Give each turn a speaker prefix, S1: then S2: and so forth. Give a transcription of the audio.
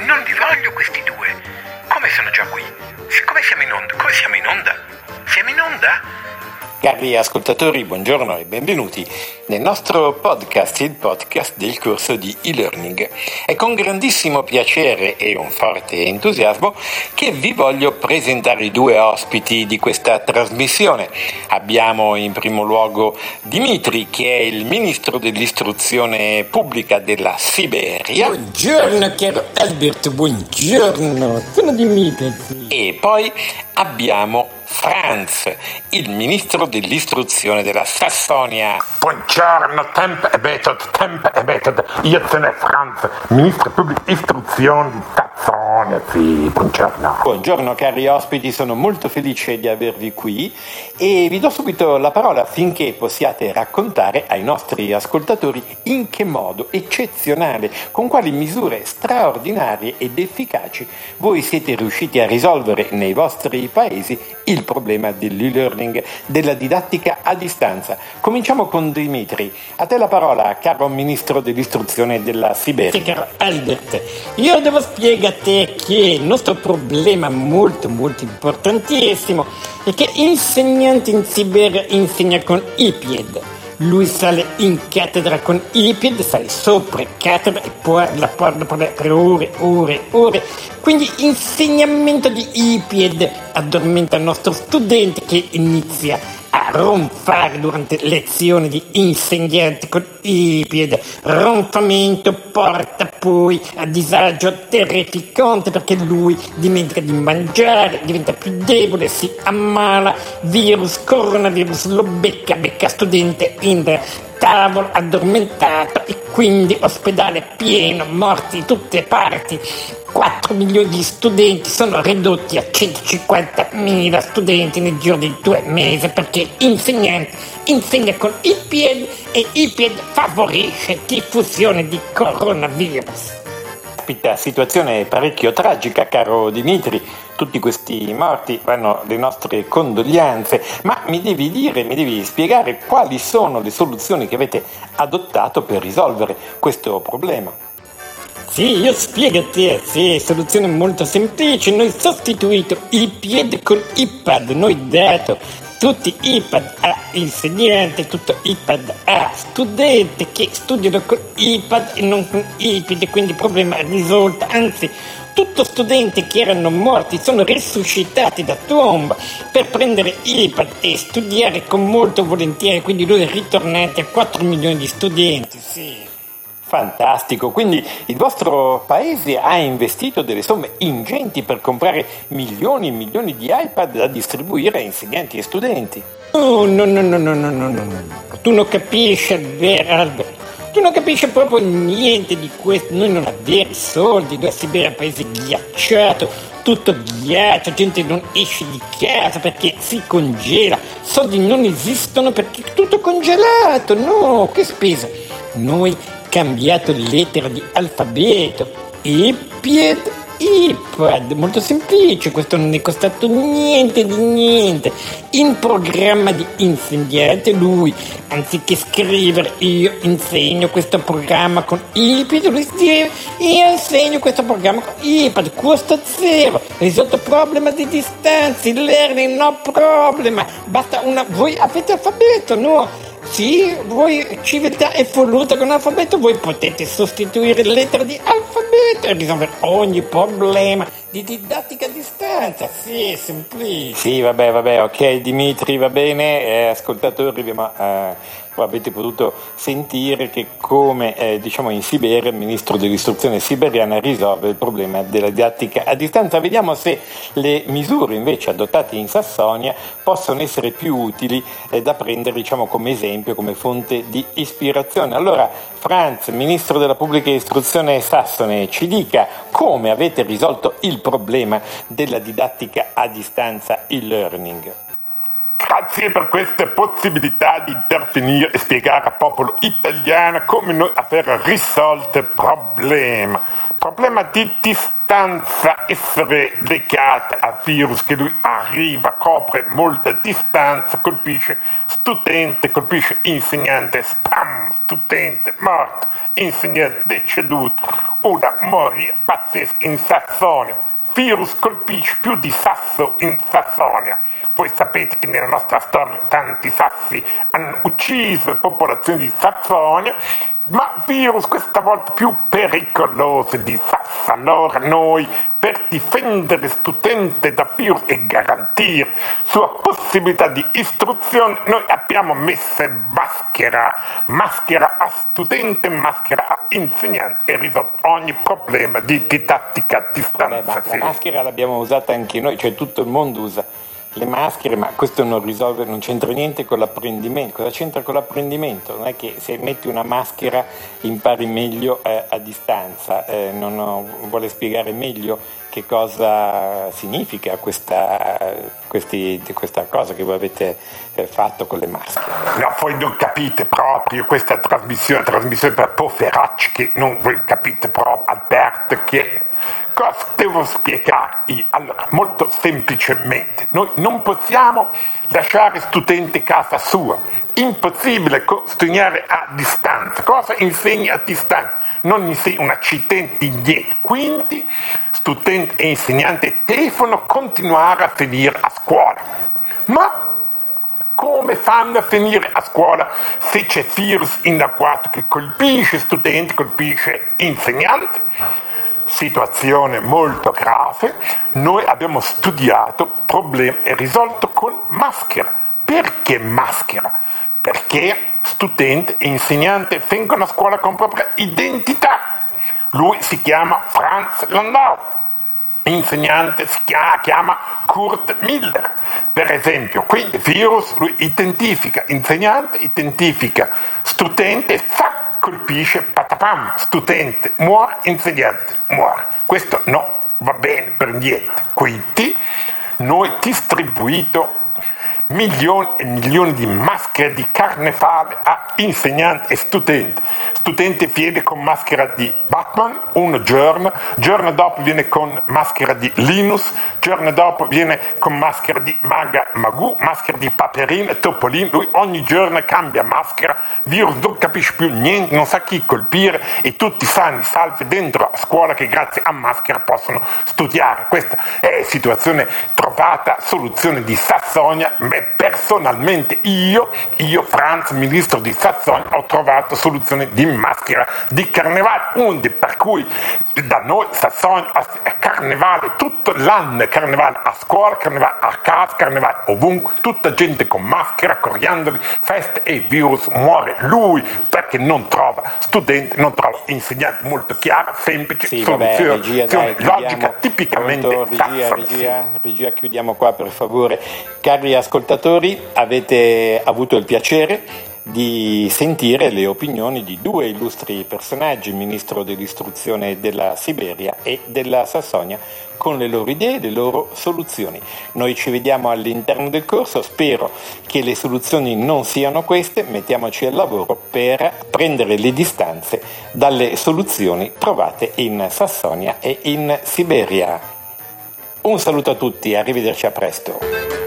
S1: non vi voglio questi due. Come sono già qui? Siccome siamo in onda, come siamo in onda? Siamo in onda?
S2: Cari ascoltatori, buongiorno e benvenuti nel nostro podcast, il podcast del corso di e-learning. È con grandissimo piacere e un forte entusiasmo che vi voglio presentare i due ospiti di questa trasmissione. Abbiamo in primo luogo Dimitri, che è il ministro dell'istruzione pubblica della Siberia.
S3: Buongiorno caro Albert, buongiorno, sono Dimitri.
S2: E poi abbiamo Franz, il ministro dell'istruzione della Sassonia.
S4: Buongiorno, tempo e metodo, tempo e metodo. Io sono Franz, ministro pubblico istruzione di Sassonia. Sì, buongiorno.
S2: Buongiorno cari ospiti, sono molto felice di avervi qui e vi do subito la parola affinché possiate raccontare ai nostri ascoltatori in che modo eccezionale, con quali misure straordinarie ed efficaci voi siete riusciti a risolvere nei vostri paesi il problema dell'e-learning, della didattica a distanza. Cominciamo con Dimitri. A te la parola, caro ministro dell'istruzione della Siberia.
S3: Sì, caro Albert, io devo spiegare che il nostro problema molto molto importantissimo è che l'insegnante in Siberia insegna con iPad. Lui sale in cattedra con iPad, sale sopra cattedra e parla, parla, parla per ore, ore, ore. Quindi insegnamento di iPad addormenta il nostro studente che inizia a ronfare durante lezioni di insegnante con iPad. Ronfamento porta poi a disagio terrificante perché lui dimentica di mangiare, diventa più debole, si ammala, virus, coronavirus, lo becca, becca studente in tavolo addormentato e quindi ospedale pieno, morti di tutte le parti. 4 milioni di studenti sono ridotti a 150 mila studenti nel giro di due mesi perché l'insegnante insegna con iPad e iPad favorisce diffusione di coronavirus.
S2: Caspita, situazione parecchio tragica, caro Dimitri. Tutti questi morti vanno le nostre condoglianze, ma mi devi dire, mi devi spiegare quali sono le soluzioni che avete adottato per risolvere questo problema.
S3: Sì, io spiego a te, sì, soluzione molto semplice, noi sostituito il piede con iPad, noi dato tutti iPad a insegnante, tutto iPad a studente che studiano con iPad e non con iPad, quindi problema risolto, anzi tutto studenti che erano morti sono risuscitati da tomba per prendere iPad e studiare con molto volentieri, quindi lui è ritornato a 4 milioni di studenti, sì.
S2: Fantastico, quindi il vostro paese ha investito delle somme ingenti per comprare milioni e milioni di iPad da distribuire a insegnanti e studenti.
S3: Oh, no, no, no, no, no, no, no, no. Tu non capisci, Albert. Tu non capisci proprio niente di questo. Noi non abbiamo soldi, la Siberia è un paese ghiacciato, tutto ghiaccio, gente non esce di casa perché si congela, soldi non esistono perché è tutto congelato, no, che spesa. Noi cambiato lettera di alfabeto. Ipied, iPad, molto semplice, questo non è costato niente di niente. In programma di insegnante lui, anziché scrivere io insegno questo programma con iPad, lui scrive io insegno questo programma con iPad, costa zero, risolto problema di distanza, learning no problema, basta una, voi avete alfabeto, no? Sì, voi civiltà è voluta con l'alfabeto, voi potete sostituire le lettere di alfabeto e risolvere ogni problema di didattica a distanza. Sì, semplice.
S2: Sì, vabbè, vabbè, ok Dimitri, va bene, eh, ascoltatori, ma eh, avete potuto sentire che come eh, diciamo in Siberia il ministro dell'istruzione siberiana risolve il problema della didattica a distanza. Vediamo se le misure invece adottate in Sassonia possono essere più utili eh, da prendere diciamo, come esempio, come fonte di ispirazione. Allora Franz, ministro della pubblica istruzione sassone, ci dica come avete risolto il problema della didattica a distanza e-learning.
S4: Grazie per questa possibilità di intervenire e spiegare al popolo italiano come noi aver risolto il problema. Problema di distanza essere legata al virus che lui arriva, copre molta distanza, colpisce studente, colpisce insegnante, spam, studente morto, insegnante deceduto, una moria pazzesca in Sassonia. Virus colpisce più di Sasso in Sassonia. Voi sapete che nella nostra storia tanti sassi hanno ucciso popolazioni di Sassonia ma virus questa volta più pericolose di Sass. Allora noi, per difendere studente da virus e garantire sua possibilità di istruzione, noi abbiamo messo maschera, maschera a studente, maschera a insegnante e risolto ogni problema di didattica a distanza.
S2: Vabbè, ma la maschera l'abbiamo usata anche noi, cioè tutto il mondo usa le maschere, ma questo non risolve, non c'entra niente con l'apprendimento. Cosa c'entra con l'apprendimento? Non è che se metti una maschera impari meglio eh, a distanza, eh, non ho, vuole spiegare meglio che cosa significa questa, questi, questa cosa che voi avete eh, fatto con le maschere.
S4: No, voi non capite proprio questa trasmissione, trasmissione per poveracci che non voi capite proprio, Alberto, che Cosa devo spiegarvi? Allora, molto semplicemente, noi non possiamo lasciare studente a casa sua, impossibile studiare a distanza. Cosa insegna a distanza? Non insegna un accidente indietro. Quindi, studente e insegnante devono continuare a finire a scuola. Ma come fanno a finire a scuola se c'è virus in agguato che colpisce studenti, colpisce insegnanti? Situazione molto grave, noi abbiamo studiato problemi e risolto con maschera. Perché maschera? Perché studente e insegnante vengono a scuola con propria identità. Lui si chiama Franz Landau, insegnante si chiama Kurt Miller, per esempio. Quindi virus lui identifica insegnante, identifica studente e sa colpisce, patapam, studente, muore, insegnante, muore. Questo no, va bene per niente. Quindi noi distribuito milioni e milioni di maschere di carnevale a insegnanti e studenti studente viene con maschera di Batman un giorno, giorno dopo viene con maschera di Linus, giorno dopo viene con maschera di Maga Magù, maschera di Paperino, Topolino, lui ogni giorno cambia maschera, virus non capisce più niente, non sa chi colpire e tutti sanno salve dentro la scuola che grazie a maschera possono studiare. Questa è situazione trovata, soluzione di Sassonia, ma personalmente io, io Franz, ministro di Sassonia, ho trovato soluzione di maschera di carnevale, onde per cui da noi Sassonia carnevale tutto l'anno, carnevale a scuola, carnevale a casa, carnevale ovunque, tutta gente con maschera, coriandoli, feste e virus muore lui perché non trova studenti, non trova insegnanti molto chiara, semplice,
S2: sì, soluzione, vabbè, regia, dai,
S4: logica tipicamente
S2: Pronto, regia, regia, regia, chiudiamo qua per favore. Cari ascoltatori, avete avuto il piacere di sentire le opinioni di due illustri personaggi, il ministro dell'istruzione della Siberia e della Sassonia, con le loro idee e le loro soluzioni. Noi ci vediamo all'interno del corso, spero che le soluzioni non siano queste, mettiamoci al lavoro per prendere le distanze dalle soluzioni trovate in Sassonia e in Siberia. Un saluto a tutti, arrivederci a presto.